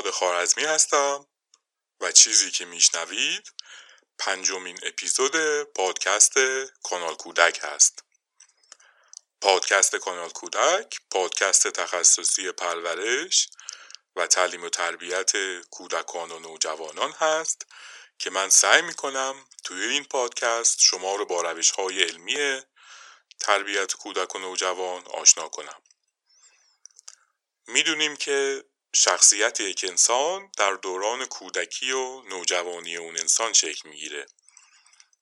فرهاد خارزمی هستم و چیزی که میشنوید پنجمین اپیزود پادکست کانال کودک هست. پادکست کانال کودک پادکست تخصصی پرورش و تعلیم و تربیت کودکان و نوجوانان هست که من سعی می‌کنم توی این پادکست شما رو با روش های علمی تربیت کودک و نوجوان آشنا کنم. می‌دونیم که شخصیت یک انسان در دوران کودکی و نوجوانی اون انسان شکل می‌گیره.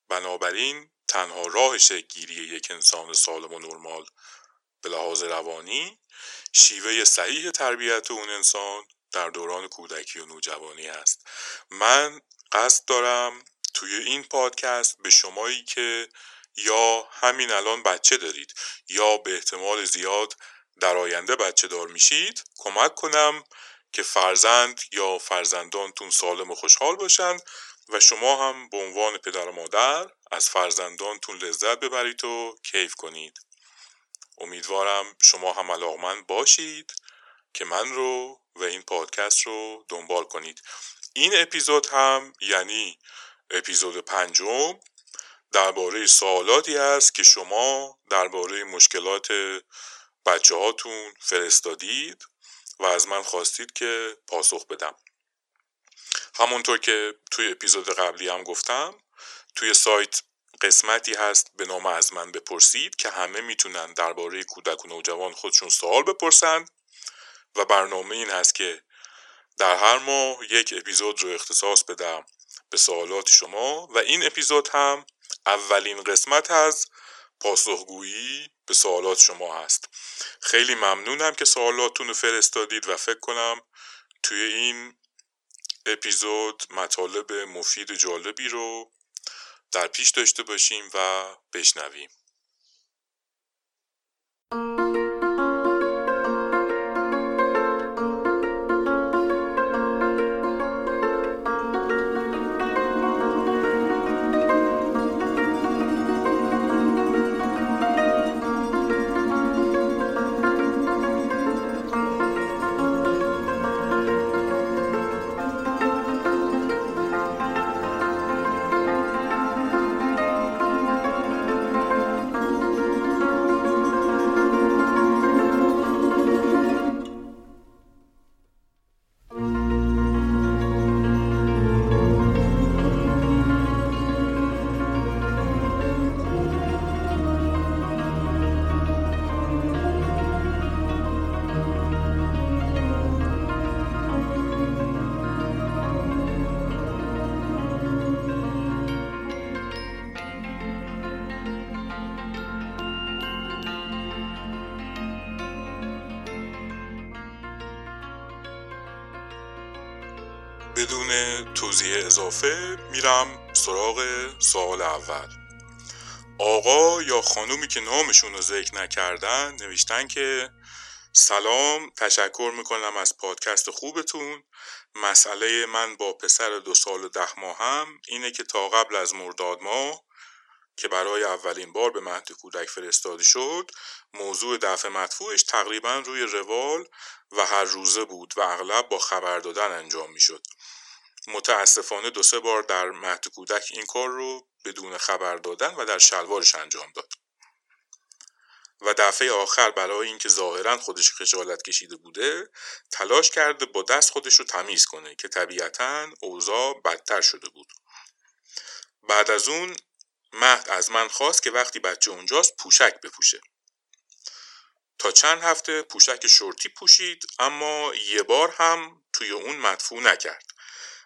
بنابراین تنها راه شکلگیری یک انسان سالم و نرمال به لحاظ روانی شیوه صحیح تربیت اون انسان در دوران کودکی و نوجوانی است من قصد دارم توی این پادکست به شمایی که یا همین الان بچه دارید یا به احتمال زیاد در آینده بچه دار میشید کمک کنم که فرزند یا فرزندانتون سالم و خوشحال باشند و شما هم به عنوان پدر و مادر از فرزندانتون لذت ببرید و کیف کنید. امیدوارم شما هم علاقمند باشید که من رو و این پادکست رو دنبال کنید. این اپیزود هم یعنی اپیزود پنجم درباره سوالاتی است که شما درباره مشکلات بچه هاتون فرستادید و از من خواستید که پاسخ بدم. همونطور که توی اپیزود قبلی هم گفتم توی سایت قسمتی هست به نام از من بپرسید که همه می‌تونن درباره کودک و نوجوان خودشون سوال بپرسن و برنامه این هست که در هر ماه یک اپیزود رو اختصاص بدم به سوالات شما و این اپیزود هم اولین قسمت از پاسخگویی به سوالات شما هست. خیلی ممنونم که سوالاتتون رو فرستادید و فکر کنم توی این اپیزود مطالب مفید جالبی رو در پیش داشته باشیم و بشنویم. اضافه میرم سراغ سوال اول. آقا یا خانومی که نامشون رو ذکر نکردن نوشتن که سلام تشکر می‌کنم از پادکست خوبتون. مسئله من با پسر دو سال و ده ماه هم اینه که تا قبل از مرداد ماه که برای اولین بار به مهد کودک فرستاده شد موضوع دفع مدفوعش تقریبا روی روال و هر روزه بود و اغلب با خبر دادن انجام می‌شد. متاسفانه دو سه بار در مهد کودک این کار رو بدون خبر دادن و در شلوارش انجام داد. و دفعه آخر برای اینکه ظاهرا خودش خجالت کشیده بوده تلاش کرده با دست خودش رو تمیز کنه که طبیعتا اوضاع بدتر شده بود. بعد از اون مهد از من خواست که وقتی بچه اونجاست پوشک بپوشه. تا چند هفته پوشک شورتی پوشید اما یه بار هم توی اون مدفوع نکرد.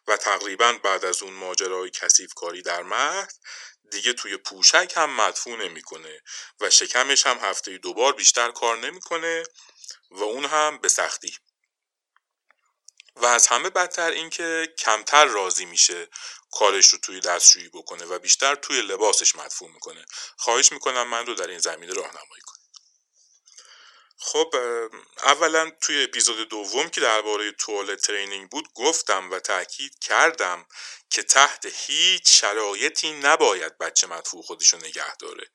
و تقریبا بعد از اون ماجرای کسیف کاری در مهد دیگه توی پوشک هم مدفوع نمی‌کنه و شکمش هم هفته دوبار بیشتر کار نمی‌کنه و اون هم به سختی. و از همه بدتر اینکه کمتر راضی میشه کارش رو توی دستشویی بکنه و بیشتر توی لباسش مدفوع می‌کنه. خواهش می‌کنم من رو در این زمینه راهنمایی کنید. خب اولا توی اپیزود دوم که درباره توالت ترینینگ بود گفتم و تاکید کردم که تحت هیچ شرایطی نباید بچه مدفوع خودشو نگه داره.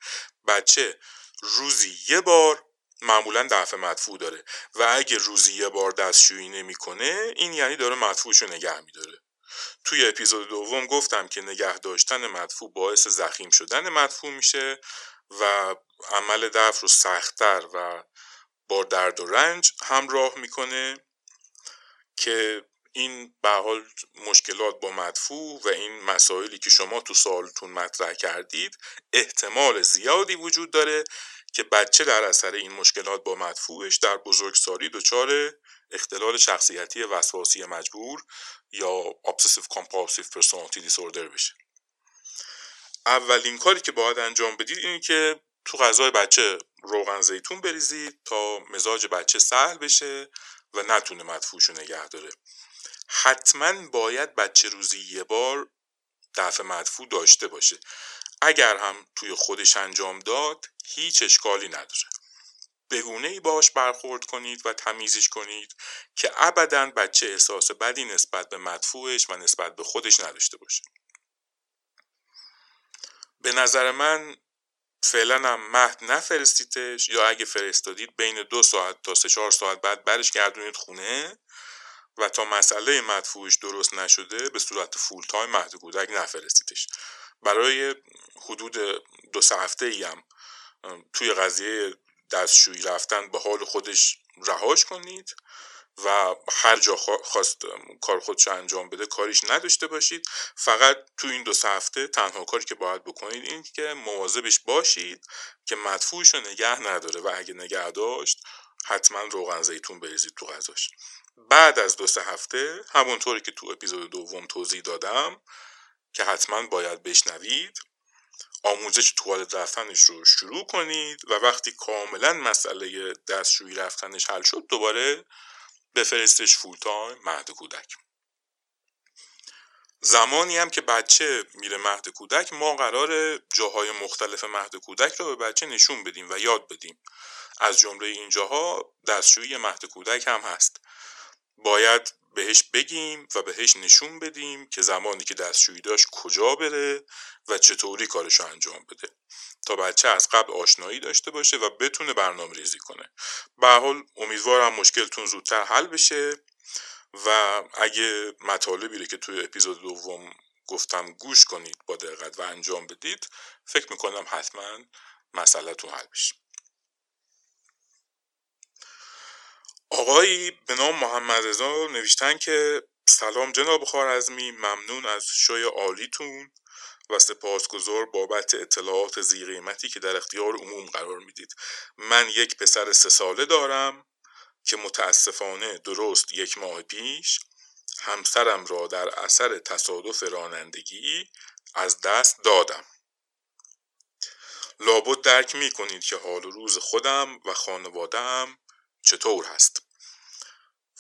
بچه روزی یه بار معمولا دفع مدفوع داره و اگه روزی یه بار دستشویی نمی‌کنه این یعنی داره مدفوعش رو نگه میداره. توی اپیزود دوم گفتم که نگه داشتن مدفوع باعث زخیم شدن مدفوع میشه و عمل دفع رو سختتر و با درد و رنج همراه می‌کنه که این به حال مشکلات با مدفوع و این مسائلی که شما تو سالتون مطرح کردید احتمال زیادی وجود داره که بچه در اثر این مشکلات با مدفوعش در بزرگسالی دچار اختلال شخصیتی وسواسی مجبور یا obsessive compulsive personality disorder بشه. اولین کاری که باید انجام بدید اینه که تو غذای بچه روغن زیتون بریزید تا مزاج بچه سهل بشه و نتونه مدفوعشو نگه داره. حتما باید بچه روزی یه بار دفع مدفوع داشته باشه. اگر هم توی خودش انجام داد هیچ اشکالی نداره. بگونه ای باش برخورد کنید و تمیزش کنید که ابدا بچه احساس بدی نسبت به مدفوعش و نسبت به خودش نداشته باشه. به نظر من فعلا هم مهد نفرستیدش یا اگه فرستادید بین دو ساعت تا سه چهار ساعت بعد برش گردونید خونه و تا مسئله مدفوعش درست نشده به صورت فول تایم مهد کودک نفرستیدش. برای حدود دو سه هفته ای هم توی قضیه دستشویی رفتن به حال خودش رهاش کنید. و هر جا خواست کار خودش انجام بده کاریش نداشته باشید. فقط تو این دو سه هفته تنها کاری که باید بکنید این که مواظبش باشید که مدفوعش رو نگه نداره و اگه نگه داشت حتما روغن زیتون بریزید تو غذاش. بعد از دو سه هفته همونطوری که تو اپیزود دوم توضیح دادم که حتما باید بشنوید آموزش توالت رفتنش رو شروع کنید و وقتی کاملا مسئله دستشویی رفتنش حل شد دوباره بفرستش فول تایم مهد کودک. زمانی هم که بچه میره مهد کودک ما قرار جاهای مختلف مهد کودک رو به بچه نشون بدیم و یاد بدیم. از جمله این جاها دستشویی مهد کودک هم هست. باید بهش بگیم و بهش نشون بدیم که زمانی که دستشویی داشت کجا بره و چطوری کارشو انجام بده. تا بچه از قبل آشنایی داشته باشه و بتونه برنامه ریزی کنه. به حال امیدوارم مشکلتون زودتر حل بشه و اگه مطالبی رو که توی اپیزود دوم گفتم گوش کنید با دقت و انجام بدید فکر می‌کنم حتما مسئلهتون حل بشه. آقایی به نام محمد رضا نوشتن که سلام جناب خارزمی ممنون از شوی عالیتون و سپاسگزار بابت اطلاعات زی قیمتی که در اختیار عموم قرار می‌دید. من یک پسر سه ساله دارم که متاسفانه درست یک ماه پیش همسرم را در اثر تصادف رانندگی از دست دادم. لابد درک می کنید که حال و روز خودم و خانوادم چطور هست.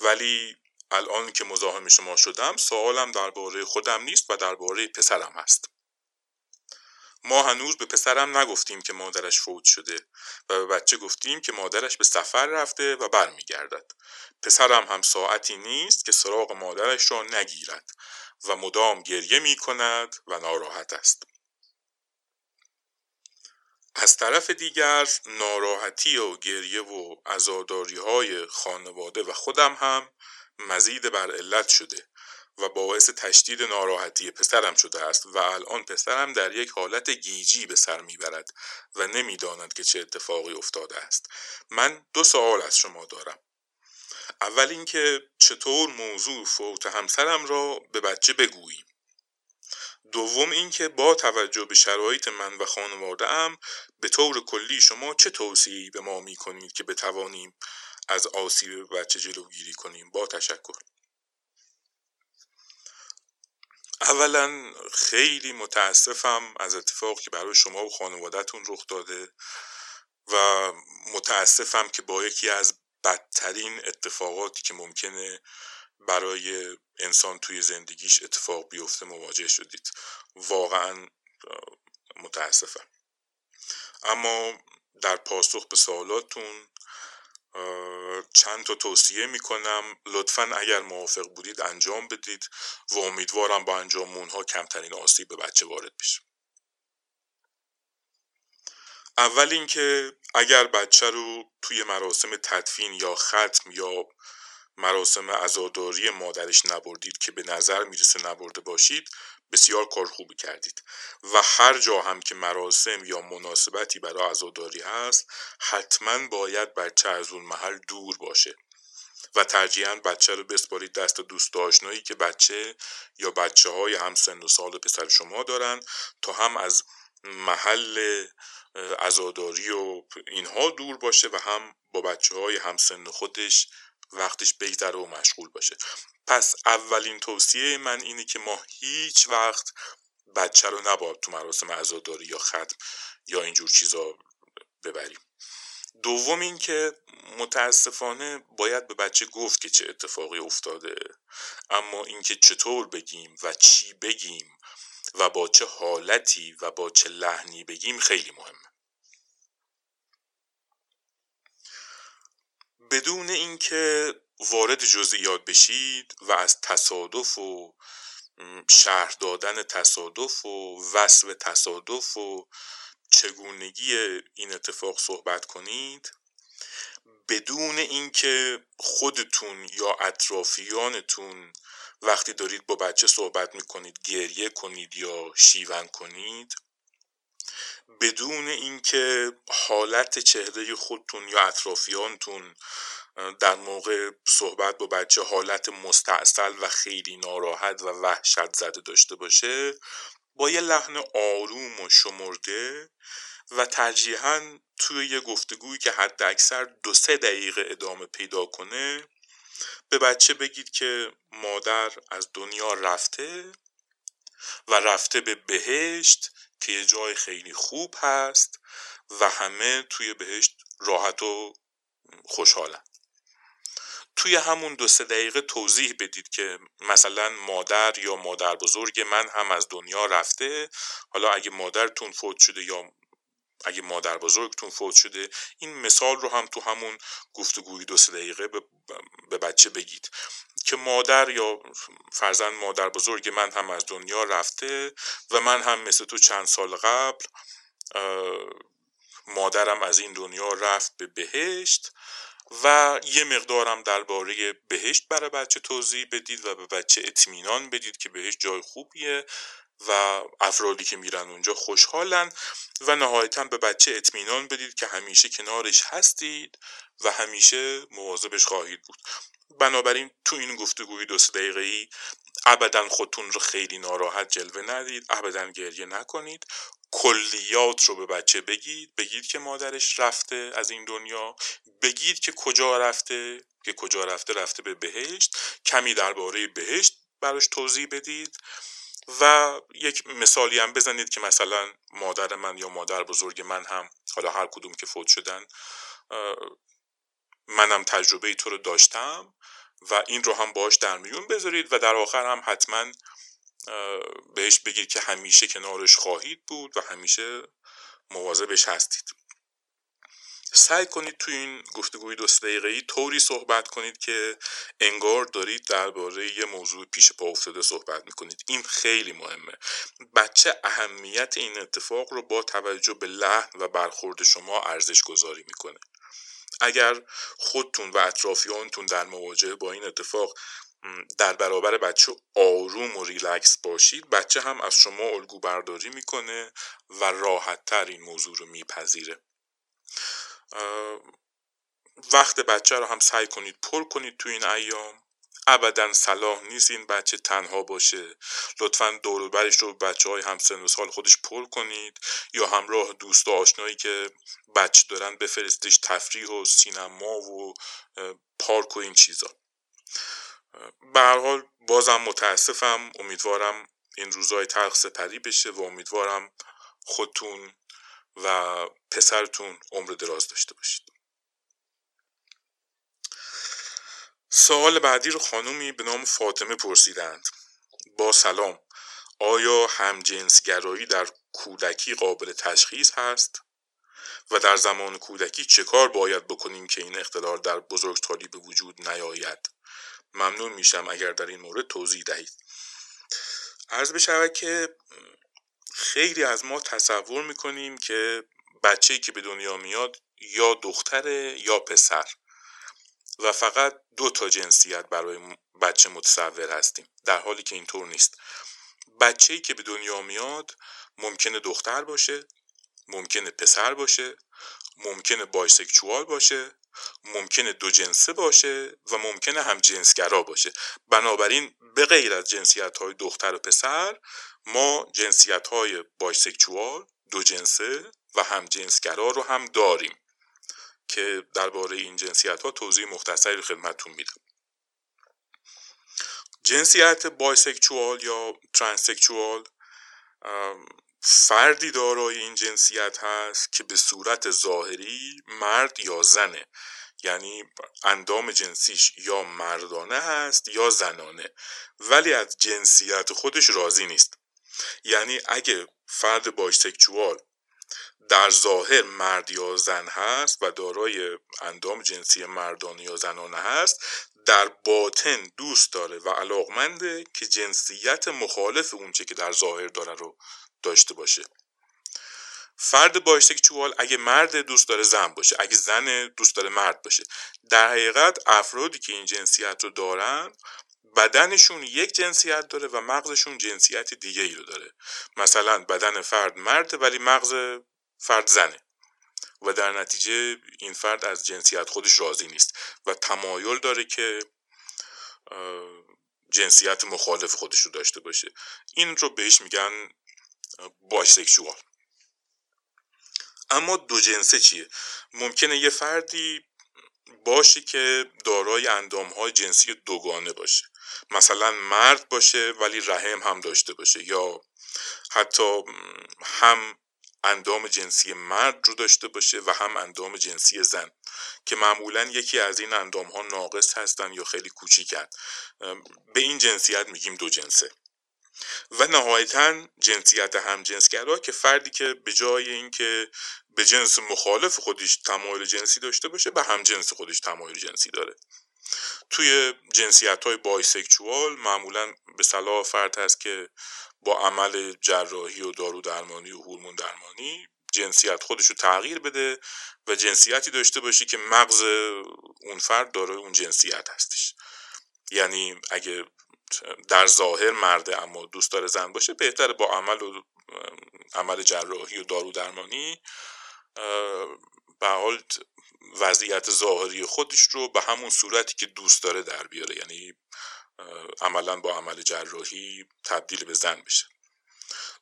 ولی الان که مزاحم شما شدم سوالم درباره خودم نیست و درباره پسرم هست. ما هنوز به پسرم نگفتیم که مادرش فوت شده و به بچه گفتیم که مادرش به سفر رفته و برمیگردد. پسرم هم ساعتی نیست که سراغ مادرش را نگیرد و مدام گریه می کند و ناراحت است. از طرف دیگر ناراحتی و گریه و ازاداری های خانواده و خودم هم مزید بر علت شده و باعث تشدید ناراحتی پسرم شده است و الان پسرم در یک حالت گیجی به سر می‌برد و نمی‌داند که چه اتفاقی افتاده است. من دو سوال از شما دارم. اول اینکه چطور موضوع فوت همسرم را به بچه بگوییم؟ دوم اینکه با توجه به شرایط من و خانواده ام به طور کلی شما چه توصیه‌ای به ما می کنید که بتوانیم از آسیب بچه جلوگیری کنیم؟ با تشکر. اولا خیلی متاسفم از اتفاقی که برای شما و خانوادهتون رخ داده و متاسفم که با یکی از بدترین اتفاقاتی که ممکنه برای انسان توی زندگیش اتفاق بیفته مواجه شدید. واقعا متاسفم. اما در پاسخ به سوالاتون چند تا توصیه می‌کنم. لطفا اگر موافق بودید انجام بدید و امیدوارم با انجام اونها کمترین آسیب به بچه وارد بشه اول اینکه اگر بچه رو توی مراسم تدفین یا ختم یا مراسم عزاداری مادرش نبردید که به نظر می‌رسه نبرده باشید بسیار کار خوبی کردید. و هر جا هم که مراسم یا مناسبتی برای عزاداری هست حتما باید بچه از اون محل دور باشه. و ترجیحاً بچه رو بسپارید دست دوست آشنایی که بچه یا بچه های هم سن و سال پسر شما دارن تا هم از محل ازاداری و اینها دور باشه و هم با بچه های همسن خودش وقتش بگذره و مشغول باشه. پس اولین توصیه من اینه که ما هیچ وقت بچه رو نباید تو مراسم عزاداری یا ختم یا اینجور چیزا ببریم. دوم اینکه متاسفانه باید به بچه گفت که چه اتفاقی افتاده. اما اینکه چطور بگیم و چی بگیم و با چه حالتی و با چه لحنی بگیم خیلی مهمه. بدون اینکه وارد جزئیات بشید و از تصادف و شهر دادن تصادف و وصف تصادف و چگونگی این اتفاق صحبت کنید بدون اینکه خودتون یا اطرافیانتون وقتی دارید با بچه صحبت می‌کنید گریه کنید یا شیون کنید بدون اینکه حالت چهره خودتون یا اطرافیانتون در موقع صحبت با بچه حالت مستاصل و خیلی ناراحت و وحشت زده داشته باشه با یه لحن آروم و شمرده و ترجیحاً توی یه گفتگویی که حد اکثر دو سه دقیقه ادامه پیدا کنه به بچه بگید که مادر از دنیا رفته و رفته به بهشت که یه جای خیلی خوب هست و همه توی بهشت راحت و خوشحالن. توی همون دو سه دقیقه توضیح بدید که مثلا مادر یا مادر بزرگ من هم از دنیا رفته. حالا اگه مادرتون فوت شده یا اگه مادر بزرگتون فوت شده این مثال رو هم تو همون گفتگوی دو سه دقیقه به بچه بگید. که مادر یا فرزن مادر بزرگ من هم از دنیا رفته و من هم مثل تو چند سال قبل مادرم از این دنیا رفت به بهشت و یه مقدارم درباره بهشت برای بچه توضیح بدید و به بچه اطمینان بدید که بهشت جای خوبیه و افرادی که میرن اونجا خوشحالن و نهایتا به بچه اطمینان بدید که همیشه کنارش هستید و همیشه مواظبش خواهید بود. بنابراین تو این گفتگوی دو سه دقیقه ای ابدا خودتون رو خیلی ناراحت جلوه ندید ابدا گریه نکنید. کلیات رو به بچه بگید بگید که مادرش رفته از این دنیا بگید که کجا رفته که کجا رفته رفته به بهشت. کمی درباره بهشت براش توضیح بدید و یک مثالی هم بزنید که مثلا مادر من یا مادر بزرگ من هم حالا هر کدوم که فوت شدن منم تجربه تو رو داشتم و این رو هم باش در میون بذارید و در آخر هم حتما بهش بگید که همیشه کنارش خواهید بود و همیشه مواظبش هستید. سعی کنید تو این گفتگوی دو دقیقه ای طوری صحبت کنید که انگار دارید درباره یه موضوع پیش پا افتاده صحبت می‌کنید. این خیلی مهمه. بچه اهمیت این اتفاق رو با توجه به لحن و برخورد شما ارزش گذاری می‌کنه. اگر خودتون و اطرافیانتون در مواجهه با این اتفاق در برابر بچه آروم و ریلکس باشید بچه هم از شما الگو برداری می‌کنه و راحت تر این موضوع رو میپذیره. وقت بچه رو هم سعی کنید پر کنید تو این ایام. ابدا صلاح نیست این بچه تنها باشه. لطفا دور برش رو بچه های همسن و سال خودش پر کنید یا همراه دوست و آشنایی که بچه دارن بفرستش تفریح و سینما و پارک و این چیزا. به حال بازم متاسفم. امیدوارم این روزای تلخ سپری بشه و امیدوارم خودتون و پسرتون عمر دراز داشته باشید. سوال بعدی رو خانومی به نام فاطمه پرسیدند. با سلام آیا همجنسگرایی در کودکی قابل تشخیص هست؟ و در زمان کودکی چه کار باید بکنیم که این اختلال در بزرگسالی به وجود نیاید؟ ممنون میشم اگر در این مورد توضیح دهید. عرض بشود که خیلی از ما تصور می‌کنیم که بچه که به دنیا میاد یا دختره یا پسر. و فقط دو تا جنسیت برای بچه متصور هستیم. در حالی که اینطور نیست. بچه که به دنیا میاد ممکنه دختر باشه ممکنه پسر باشه ممکنه بایسکچوال باشه ممکنه دو جنسه باشه و ممکنه هم جنسگرا باشه. بنابراین به غیر از جنسیت های دختر و پسر ما جنسیت های بایسکچوال دو جنسه و هم جنسگرا رو هم داریم. که درباره این جنسیت ها توضیح مختصری خدمتتون میدم. جنسیت بایسکچوال یا ترانسکچوال فردی دارای این جنسیت هست که به صورت ظاهری مرد یا زنه. یعنی اندام جنسیش یا مردانه هست یا زنانه. ولی از جنسیت خودش راضی نیست. یعنی اگه فرد بایسکچوال در ظاهر مرد یا زن هست و دارای اندام جنسی مردانه یا زنانه هست در باطن دوست داره و علاقمنده که جنسیت مخالف اونچه که در ظاهر داره رو داشته باشه. فرد بایسکچوال اگه مرد دوست داره زن باشه اگه زن دوست داره مرد باشه. در حقیقت افرادی که این جنسیت رو دارن بدنشون یک جنسیت داره و مغزشون جنسیت دیگه ای رو داره. مثلا بدن فرد مرد ولی مغز فرد زنه. و در نتیجه این فرد از جنسیت خودش راضی نیست. و تمایل داره که جنسیت مخالف خودش رو داشته باشه. این رو بهش میگن بایسکشوال. اما دو جنسه چیه؟ ممکنه یه فردی باشه که دارای اندام های جنسی دوگانه باشه. مثلا مرد باشه ولی رحم هم داشته باشه یا حتی هم اندام جنسی مرد رو داشته باشه و هم اندام جنسی زن که معمولا یکی از این اندام ها ناقص هستن یا خیلی کوچیکن. به این جنسیت میگیم دو جنسه. و نهایتا جنسیت همجنسگرا که فردی که به جای اینکه به جنس مخالف خودش تمایل جنسی داشته باشه به هم جنس خودش تمایل جنسی داره. توی جنسیت های بایسکچوال معمولا به صلاح فرد هست که با عمل جراحی و دارو درمانی و هورمون درمانی جنسیت خودش رو تغییر بده و جنسیتی داشته باشه که مغز اون فرد دارای اون جنسیت هستش. یعنی اگه در ظاهر مرده اما دوست داره زن باشه بهتره با عمل و عمل جراحی و دارو درمانی به حال وضعیت ظاهری خودش رو به همون صورتی که دوست داره در بیاره. یعنی عملا با عمل جراحی تبدیل به زن بشه.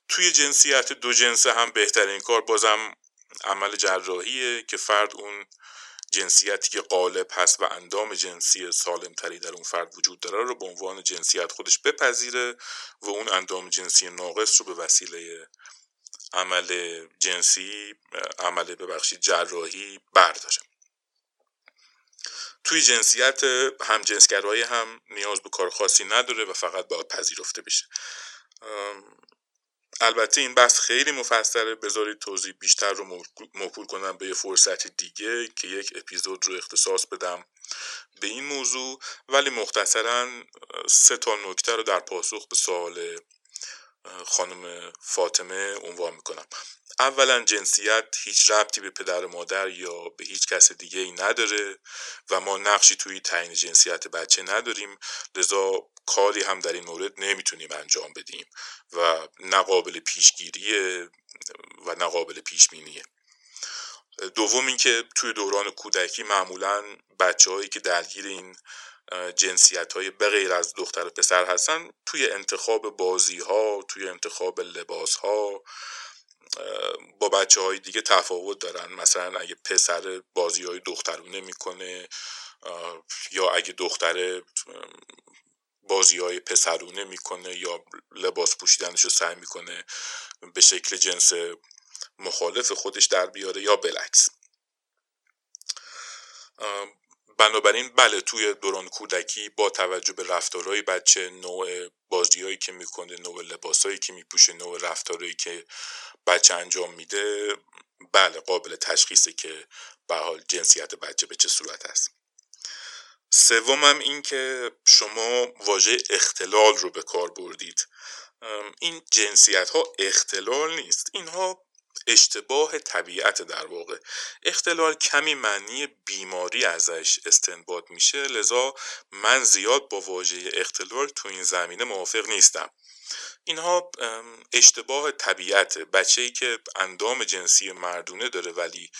توی جنسیت دو جنسه هم بهترین کار بازم عمل جراحیه که فرد اون جنسیتی که غالب هست و اندام جنسی سالمتری در اون فرد وجود داره رو به عنوان جنسیت خودش بپذیره و اون اندام جنسی ناقص رو به وسیله عمل جنسی عمل ببخشید جراحی برداره. توی جنسیت هم جنسگرایی هم نیاز به کار خاصی نداره و فقط باید پذیرفته بشه. البته این بحث خیلی مفصله. بذارید توضیح بیشتر رو موکول کنم به یه فرصت دیگه که یک اپیزود رو اختصاص بدم به این موضوع. ولی مختصرا سه تا نکته رو در پاسخ به سوال خانم فاطمه عنوان می‌کنم. اولا جنسیت هیچ ربطی به پدر و مادر یا به هیچ کس دیگه ای نداره و ما نقشی توی تعیین جنسیت بچه نداریم. لذا کاری هم در این مورد نمی‌تونیم انجام بدیم و نقابل پیشگیری و نقابل پیشبینیه. دوم اینکه توی دوران کودکی معمولا بچه هایی که درگیر این جنسیت های بغیر از دختر و پسر هستن. توی انتخاب بازی ها توی انتخاب لباس ها با بچه های دیگه تفاوت دارن. مثلا اگه پسر بازی های دخترونه می‌کنه یا اگه دختر بازی های پسرونه می‌کنه یا لباس پوشیدنش رو سعی می‌کنه به شکل جنس مخالف خودش در بیاره یا بلکس. بنابراین بله توی دوران کودکی با توجه به رفتارهای بچه نوع بازیهایی که می‌کنه نوع لباسهایی که میپوشه نوع رفتارهایی که بچه انجام میده بله قابل تشخیصه که به حال جنسیت بچه به چه صورت است. سومم این که شما واژه اختلال رو به کار بردید. این جنسیت ها اختلال نیست. اینها اشتباه طبیعت در واقع. اختلال کمی معنی بیماری ازش استنباط میشه لذا من زیاد با واژه اختلال تو این زمینه موافق نیستم. اینها اشتباه طبیعت. بچه ای که اندام جنسی مردونه داره ولی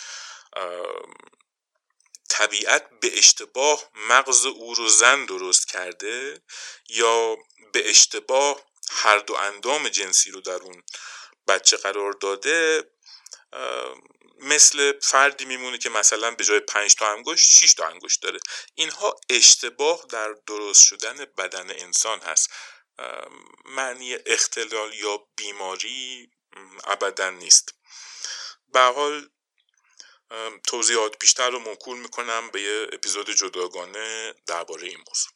طبیعت به اشتباه مغز او رو زن درست کرده یا به اشتباه هر دو اندام جنسی رو در اون بچه قرار داده مثل فردی میمونه که مثلا به جای پنج تا انگشت 6 تا انگشت داره. اینها اشتباه در درست شدن بدن انسان هست. معنی اختلال یا بیماری ابدا نیست. به حال توضیحات بیشتر رو موکول می‌کنم به یه اپیزود جداگانه درباره این موضوع.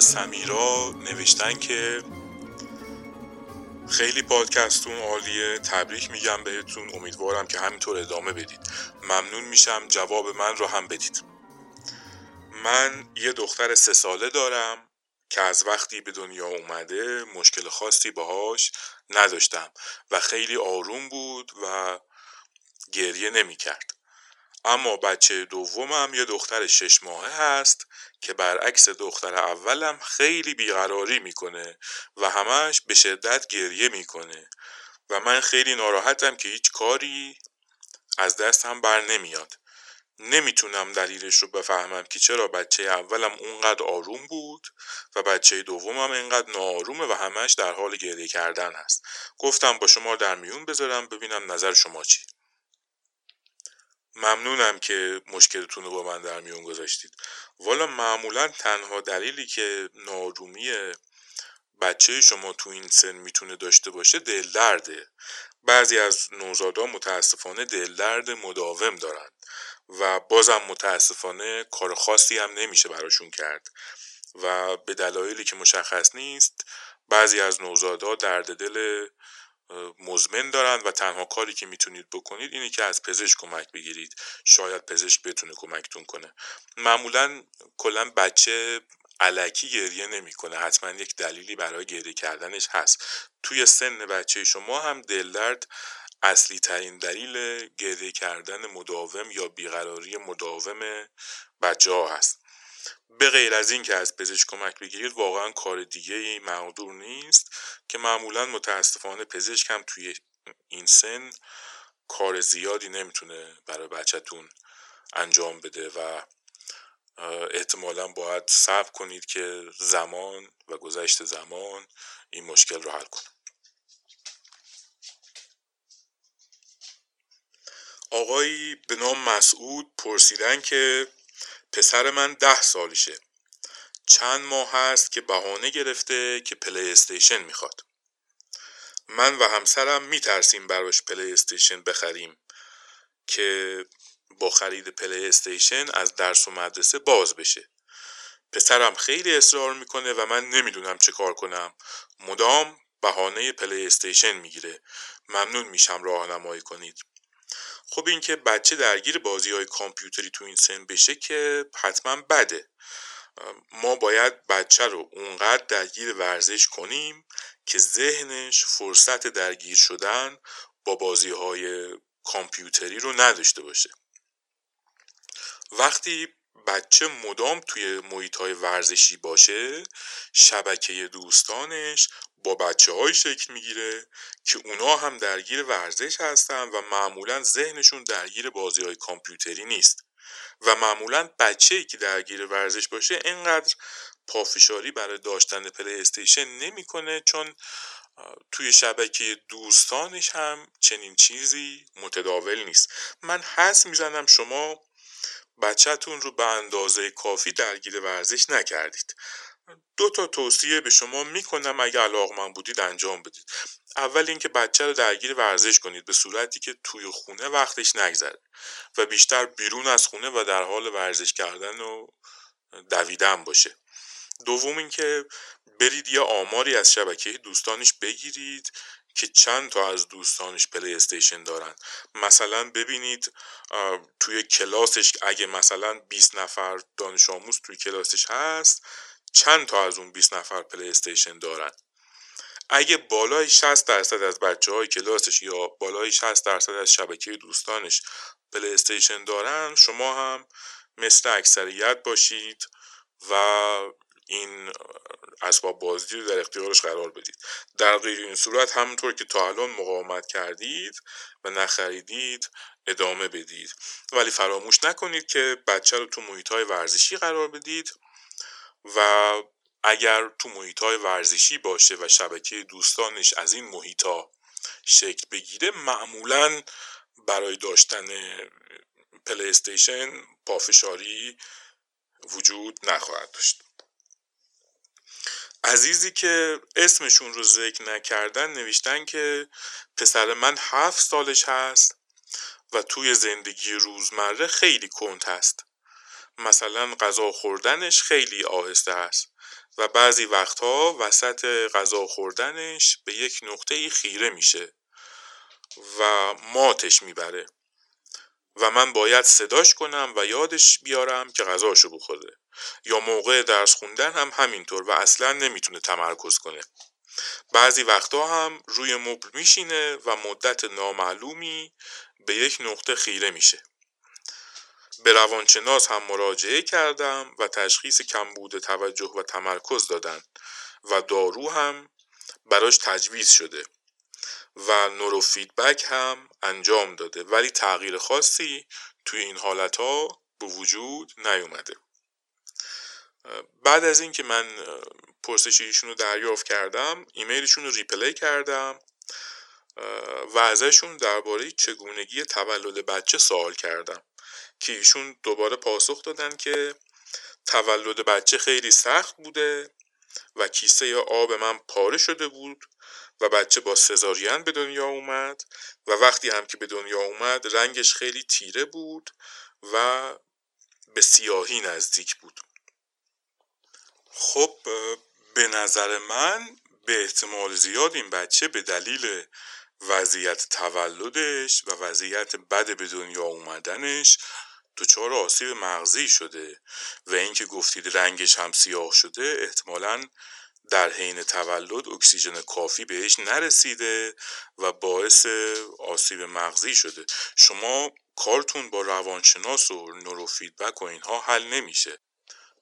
سمیرا نوشتن که خیلی پادکستون عالیه. تبریک میگم بهتون. امیدوارم که همینطور ادامه بدید. ممنون میشم. جواب من رو هم بدید. من یه دختر سه ساله دارم که از وقتی به دنیا اومده مشکل خاصی باهاش نداشتم و خیلی آروم بود و گریه نمی‌کرد. اما بچه دومم یه دختر شش ماهه هست که برعکس دختر اولم خیلی بیقراری می‌کنه و همش به شدت گریه می‌کنه و من خیلی ناراحتم که هیچ کاری از دستم بر نمیاد. نمی‌تونم دلیلش رو بفهمم که چرا بچه اولم اونقدر آروم بود و بچه دومم اینقدر ناآرومه و همش در حال گریه کردن هست. گفتم با شما در میون بذارم ببینم نظر شما چی ممنونم که مشکلتون رو با من در میون گذاشتید. والا معمولا تنها دلیلی که نارومی بچه شما تو این سن می‌تونه داشته باشه دل درده بعضی از نوزادا متاسفانه دل درد مداوم دارن و بازم متاسفانه کار خاصی هم نمیشه براشون کرد و به دلایلی که مشخص نیست بعضی از نوزادا درد دل مزمن دارن و تنها کاری که می‌تونید بکنید اینه که از پزشک کمک بگیرید. شاید پزشک بتونه کمکتون کنه. معمولا کلا بچه علکی گریه نمی‌کنه. حتما یک دلیلی برای گریه کردنش هست. توی سن بچه شما هم دلدرد اصلی ترین دلیل گریه کردن مداوم یا بیقراری مداوم بچه ها هست. به غیر از این که از پزشک کمک بگیرید واقعا کار دیگه ای معدور نیست که معمولا متاسفانه پزشک هم توی این سن کار زیادی نمی‌تونه برای بچهتون انجام بده و احتمالا باید صبر کنید که زمان و گذشت زمان این مشکل رو حل کنه. آقای به نام مسعود پرسیدن که پسر من ده سالشه. چند ماه هست که بهانه گرفته که پلی استیشن می‌خواد. من و همسرم میترسیم براش پلی استیشن بخریم که با خرید پلی استیشن از درس و مدرسه باز بشه. پسرم خیلی اصرار می‌کنه و من نمی‌دونم چه کار کنم. مدام بهانه پلی استیشن می‌گیره. ممنون میشم راهنمایی کنید. خب این که بچه درگیر بازی های کامپیوتری تو این سن بشه که حتما بده. ما باید بچه رو اونقدر درگیر ورزش کنیم که ذهنش فرصت درگیر شدن با بازی های کامپیوتری رو نداشته باشه. وقتی بچه مدام توی محیط های ورزشی باشه شبکه دوستانش با بچه های شکل می‌گیره که اونا هم درگیر ورزش هستن و معمولا ذهنشون درگیر بازی های کامپیوتری نیست. و معمولا بچه ای که درگیر ورزش باشه اینقدر پافشاری برای داشتن پلی استیشن نمی‌کنه چون توی شبکه دوستانش هم چنین چیزی متداول نیست. من حس می‌زنم شما بچهتون رو به اندازه کافی درگیر ورزش نکردید. دو تا توصیه به شما می‌کنم اگه علاقمند بودید انجام بدید. اول اینکه بچه رو درگیر ورزش کنید به صورتی که توی خونه وقتش نگذره و بیشتر بیرون از خونه و در حال ورزش کردن و دویدن باشه. دوم اینکه برید یه آماری از شبکه دوستانش بگیرید که چند تا از دوستانش پلی استیشن دارن. مثلا ببینید توی کلاسش اگه مثلا 20 نفر دانش آموز توی کلاسش هست چند تا از اون 20 نفر پلی استیشن دارن؟ اگه بالای 60 درصد از بچه های کلاسش یا بالای 60 درصد از شبکه دوستانش پلی استیشن دارن شما هم مثل اکثریت باشید و این اسباب بازی رو در اختیارش قرار بدید. در غیر این صورت همونطور که تا الان مقاومت کردید و نخریدید ادامه بدید. ولی فراموش نکنید که بچه رو تو محیط های ورزشی قرار بدید و اگر تو محیط های ورزشی باشه و شبکه دوستانش از این محیط ها شکل بگیره معمولا برای داشتن پلی استیشن پافشاری وجود نخواهد داشت. عزیزی که اسمشون رو ذکر نکردن نوشتن که پسر من هفت سالش هست و توی زندگی روزمره خیلی کند هست. مثلا غذا خوردنش خیلی آهسته است و بعضی وقتها وسط غذا خوردنش به یک نقطه خیره میشه و ماتش می‌بره و من باید صداش کنم و یادش بیارم که غذاشو بخوره. یا موقع درس خوندن هم همینطور و اصلا نمی‌تونه تمرکز کنه. بعضی وقتا هم روی مبل میشینه و مدت نامعلومی به یک نقطه خیره میشه. به روانشناس هم مراجعه کردم و تشخیص کمبود توجه و تمرکز دادن و دارو هم براش تجویز شده و نورو فیدبک هم انجام داده ولی تغییر خاصی توی این حالت ها به وجود نیومده. بعد از اینکه من پرسش ایشون رو دریافت کردم ایمیلشون رو reply کردم و ازشون درباره چگونگی تولد بچه سوال کردم که ایشون دوباره پاسخ دادن که تولد بچه خیلی سخت بوده و کیسه آب من پاره شده بود و بچه با سزارین به دنیا اومد و وقتی هم که به دنیا اومد رنگش خیلی تیره بود و به سیاهی نزدیک بود. خب به نظر من به احتمال زیاد این بچه به دلیل وضعیت تولدش و وضعیت بد به دنیا اومدنش دچار آسیب مغزی شده و اینکه گفتید رنگش هم سیاه شده احتمالا در حین تولد اکسیژن کافی بهش نرسیده و باعث آسیب مغزی شده. شما کارتون با روانشناس و نوروفیدبک و اینها حل نمیشه.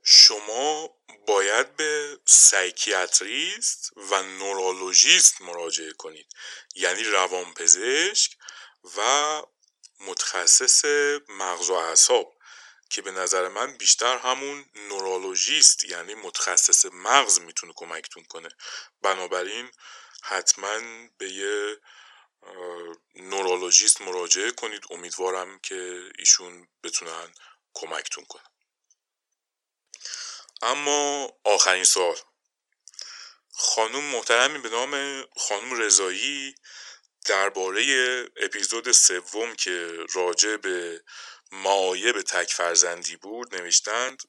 شما باید به psychiatrist و neurologist مراجعه کنید. یعنی روانپزشک و متخصص مغز و اعصاب که به نظر من بیشتر همون نورولوژیست یعنی متخصص مغز می‌تونه کمکتون کنه. بنابراین حتما به یه نورولوژیست مراجعه کنید. امیدوارم که ایشون بتونن کمکتون کنن. اما آخرین سال خانم محترمی به نام خانم رضایی درباره اپیزود سوم که راجع به معایب تک فرزندی بود نوشتند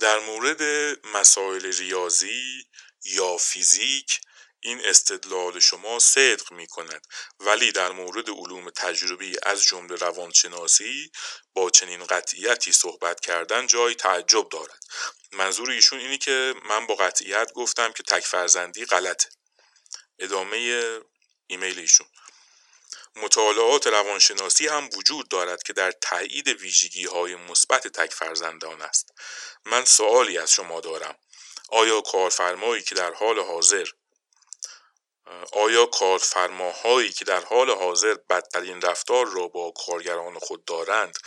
در مورد مسائل ریاضی یا فیزیک این استدلال شما صدق می کند ولی در مورد علوم تجربی از جمله روانشناسی با چنین قطعیتی صحبت کردن جای تعجب دارد. منظور ایشون اینی که من با قطعیت گفتم که تک فرزندی غلطه. ادامه ایمیل ایشون. مطالعات روانشناسی هم وجود دارد که در تایید ویژگی های مثبت تک فرزندان است. من سوالی از شما دارم. آیا کارفرمایی که در حال حاضر آیا کارفرماهایی که در حال حاضر بدترین رفتار را با کارگران خود دارند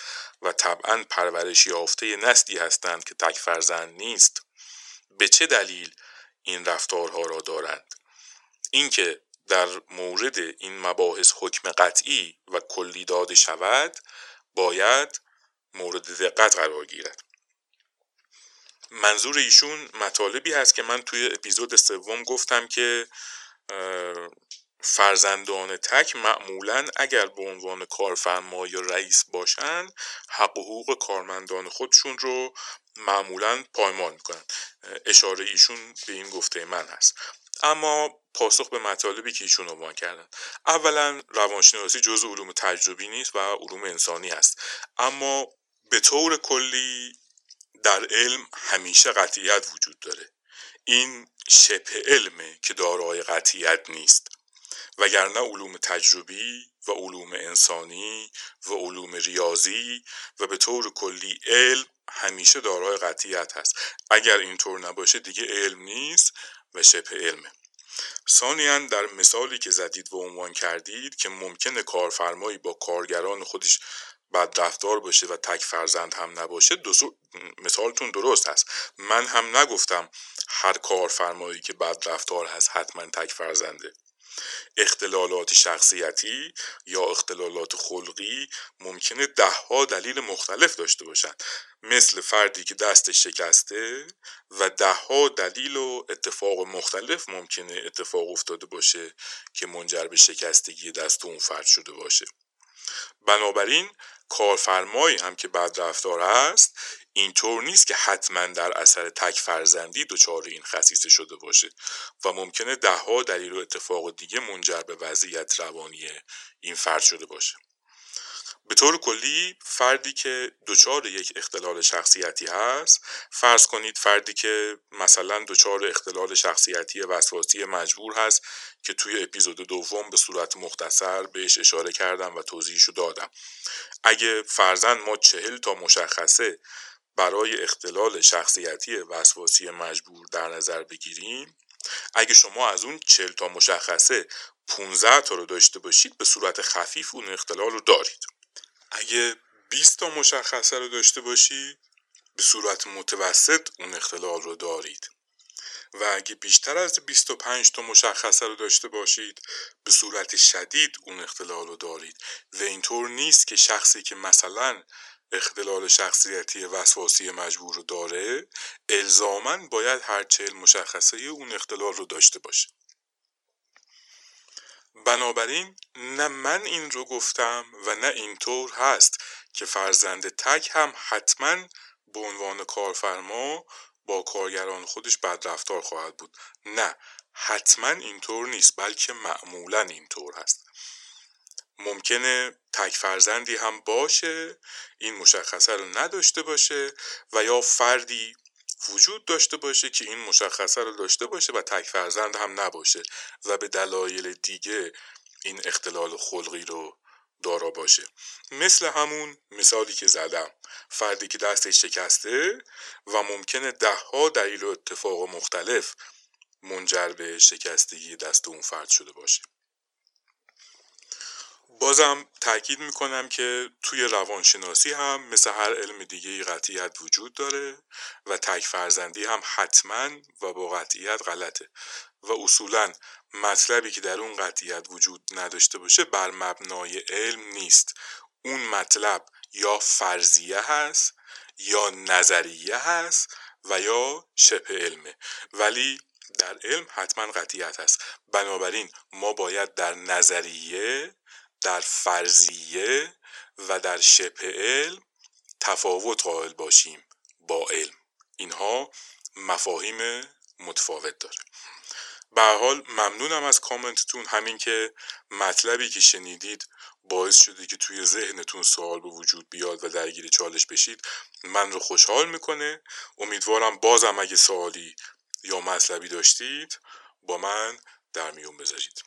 و طبعا پرورش یافته نسلی هستند که تک فرزند نیست به چه دلیل این رفتارها را دارند؟ اینکه در مورد این مباحث حکم قطعی و کلی داده شود باید مورد دقت قرار گیرد. منظور ایشون مطالبی هست که من توی اپیزود سوم گفتم که فرزندان تک معمولا اگر به عنوان کارفرما یا رئیس باشن حق و حقوق کارمندان خودشون رو معمولا پایمال می‌کنن. اشاره ایشون به این گفته من هست. اما پاسخ به مطالبی که ایشون عنوان کردن. اولا روانشناسی جزء علوم تجربی نیست و علوم انسانی است اما به طور کلی در علم همیشه قطعیت وجود داره. این شبه علمه که دارای قطعیت نیست. وگرنه علوم تجربی و علوم انسانی و علوم ریاضی و به طور کلی علم همیشه دارای قطعیت هست. اگر اینطور نباشه دیگه علم نیست و شبه علمه. ثانیا در مثالی که زدید و عنوان کردید که ممکنه کارفرمایی با کارگران خودش بد رفتار باشه و تک فرزند هم نباشه مثالتون درست هست. من هم نگفتم هر کارفرمایی که بد رفتار هست حتما تک فرزنده. اختلالات شخصیتی یا اختلالات خلقی ممکنه دهها دلیل مختلف داشته باشن. مثل فردی که دستش شکسته و دهها دلیل و اتفاق مختلف ممکنه اتفاق افتاده باشه که منجر به شکستگی دست اون فرد شده باشه. بنابراین کارفرمایی هم که بد رفتار است اینطور نیست که حتما در اثر تک فرزندی دچار این خصیصه شده باشه و ممکنه دهها دلیل و اتفاق دیگه منجر به وضعیت روانی این فرد شده باشه. به طور کلی فردی که دچار یک اختلال شخصیتی هست فرض کنید فردی که مثلا دچار اختلال شخصیتی وسواسی مجبور هست که توی اپیزود دوم به صورت مختصر بهش اشاره کردم و توضیحشو دادم. اگه فرزن ما چهل تا مشخصه برای اختلال شخصیتی وسواسی مجبور در نظر بگیریم اگه شما از اون چهل تا مشخصه 15 تا رو داشته باشید به صورت خفیف اون اختلال رو دارید. اگه 20 تا مشخصه رو داشته باشید به صورت متوسط اون اختلال رو دارید. و اگه بیشتر از 25 تا مشخصه رو داشته باشید به صورت شدید اون اختلال رو دارید. و اینطور نیست که شخصی که مثلا اختلال شخصیتی وسواسی مجبور رو داره الزامن باید هر چهل مشخصه اون اختلال رو داشته باشه. بنابراین نه من این رو گفتم و نه اینطور هست که فرزند تک هم حتما به عنوان کارفرما با کارگران خودش بد رفتار خواهد بود. نه حتما اینطور نیست بلکه معمولا اینطور هست. ممکنه تک فرزندی هم باشه این مشخصه رو نداشته باشه و یا فردی وجود داشته باشه که این مشخصه رو داشته باشه و تک فرزند هم نباشه و به دلایل دیگه این اختلال خلقی رو دارا باشه. مثل همون مثالی که زدم فردی که دستش شکسته و ممکنه دهها دلیل و اتفاق مختلف منجر به شکستگی دست اون فرد شده باشه. بازم تاکید می‌کنم که توی روانشناسی هم مثل هر علم دیگه قطعیت وجود داره و تک فرزندی هم حتما و با قطعیت غلطه و اصولا مطلبی که در اون قطعیت وجود نداشته باشه بر مبنای علم نیست. اون مطلب یا فرضیه هست یا نظریه هست و یا شبه علمه. ولی در علم حتما قطعیت هست. بنابراین ما باید در نظریه در فرضیه و در شبه علم تفاوت قائل باشیم با علم. اینها مفاهیم متفاوت داره. به حال ممنونم از کامنتتون. همین که مطلبی که شنیدید باعث شده که توی ذهنتون سوال به وجود بیاد و درگیر چالش بشید من رو خوشحال می‌کنه. امیدوارم بازم اگه سوالی یا مطلبی داشتید با من در میون بذارید.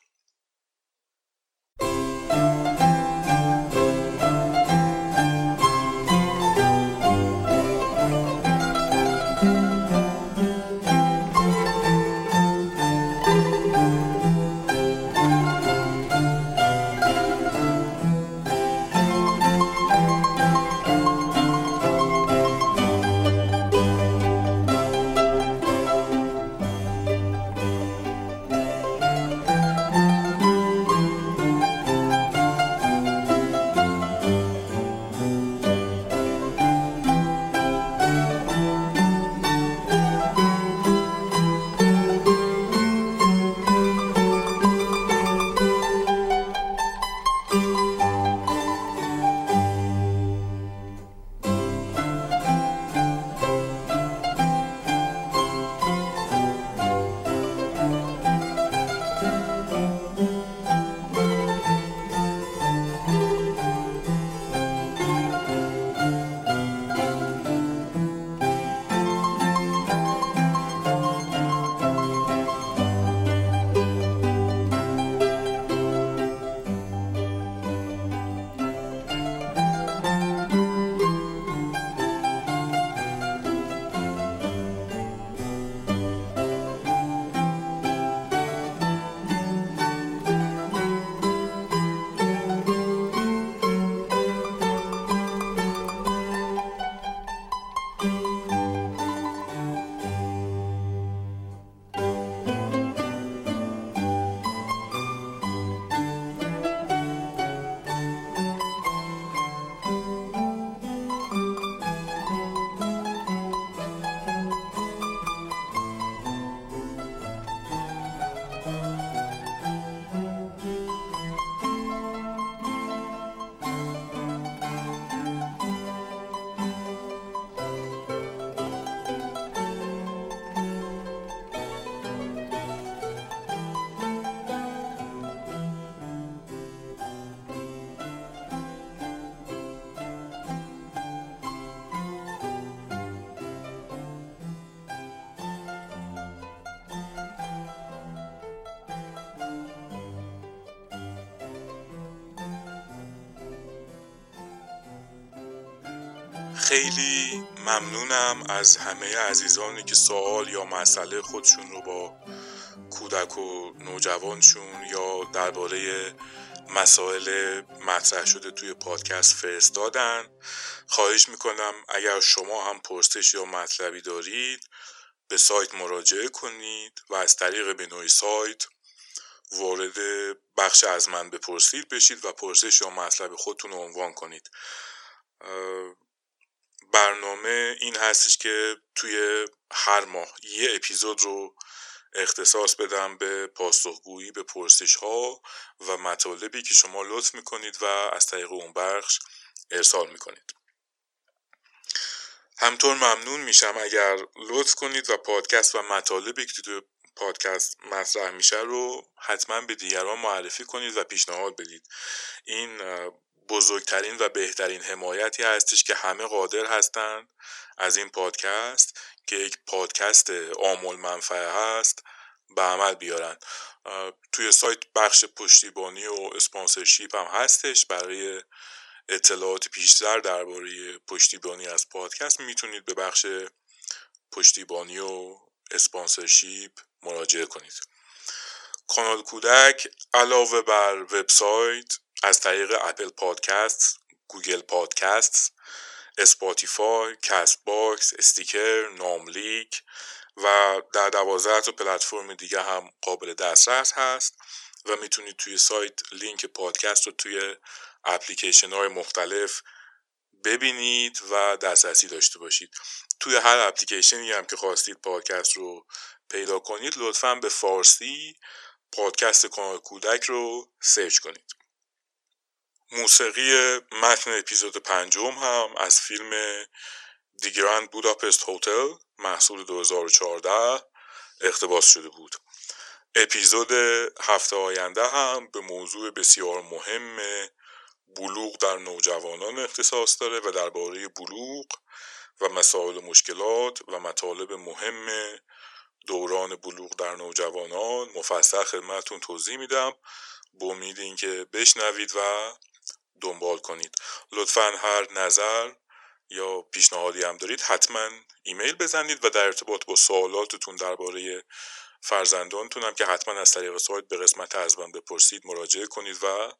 خیلی ممنونم از همه عزیزانی که سوال یا مسئله خودشون رو با کودک و نوجوانشون یا درباره مسائل مطرح شده توی پادکست فرستادن. خواهش می‌کنم اگر شما هم پرسش یا مطلبی دارید به سایت مراجعه کنید و از طریق به سایت وارد بخش از من بپرسید بشید و پرسش یا مطلب خودتون رو عنوان کنید. برنامه این هستش که توی هر ماه یه اپیزود رو اختصاص بدم به پاسخگویی به پرسش ها و مطالبی که شما لطف می‌کنید و از طریق اون بخش ارسال می‌کنید. همطور ممنون میشم اگر لطف کنید و پادکست و مطالبی که توی پادکست مطرح میشه رو حتما به دیگران معرفی کنید و پیشنهاد بدید. این بزرگترین و بهترین حمایتی هستش که همه قادر هستند از این پادکست که یک پادکست آمول منفعه هست به عمل بیارن. توی سایت بخش پشتیبانی و اسپانسرشیپ هم هستش. برای اطلاعات بیشتر درباره پشتیبانی از پادکست می‌تونید به بخش پشتیبانی و اسپانسرشیپ مراجعه کنید. کانال کودک علاوه بر وبسایت از طریق Apple Podcast Google Podcast Spotify Castbox Stitcher ناملیک و در دوازده تا پلتفرم دیگه هم قابل دسترس هست و می‌تونید توی سایت لینک پادکست رو توی اپلیکیشن های مختلف ببینید و دسترسی داشته باشید. توی هر اپلیکیشنی هم که خواستید پادکست رو پیدا کنید لطفا به فارسی پادکست کانال کودک رو سرچ کنید. موسیقی متن اپیزود پنجم هم از فیلم دیگراند بوداپست هتل محصول 2014 اقتباس شده بود. اپیزود هفته آینده هم به موضوع بسیار مهم بلوغ در نوجوانان اختصاص داره و درباره بلوغ و مسائل مشکلات و مطالب مهم دوران بلوغ در نوجوانان مفصل خدمتتون توضیح میدم. با امید اینکه بشنوید و دنبال کنید. لطفا هر نظر یا پیشنهادی هم دارید حتما ایمیل بزنید و در ارتباط با سوالاتتون درباره فرزندانتون هم که حتما از طریق سایت به قسمت از من بپرسید مراجعه کنید و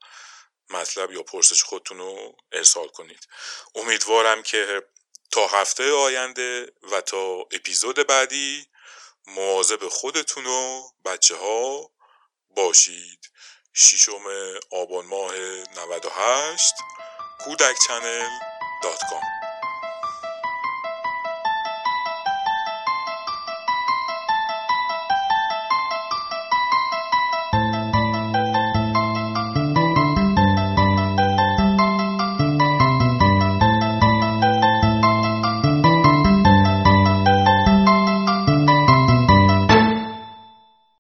مطلب یا پرسش خودتون رو ارسال کنید. امیدوارم که تا هفته آینده و تا اپیزود بعدی مواظب خودتون و بچه ها باشید. ششم آبان ماه 98 کودک channel dot com.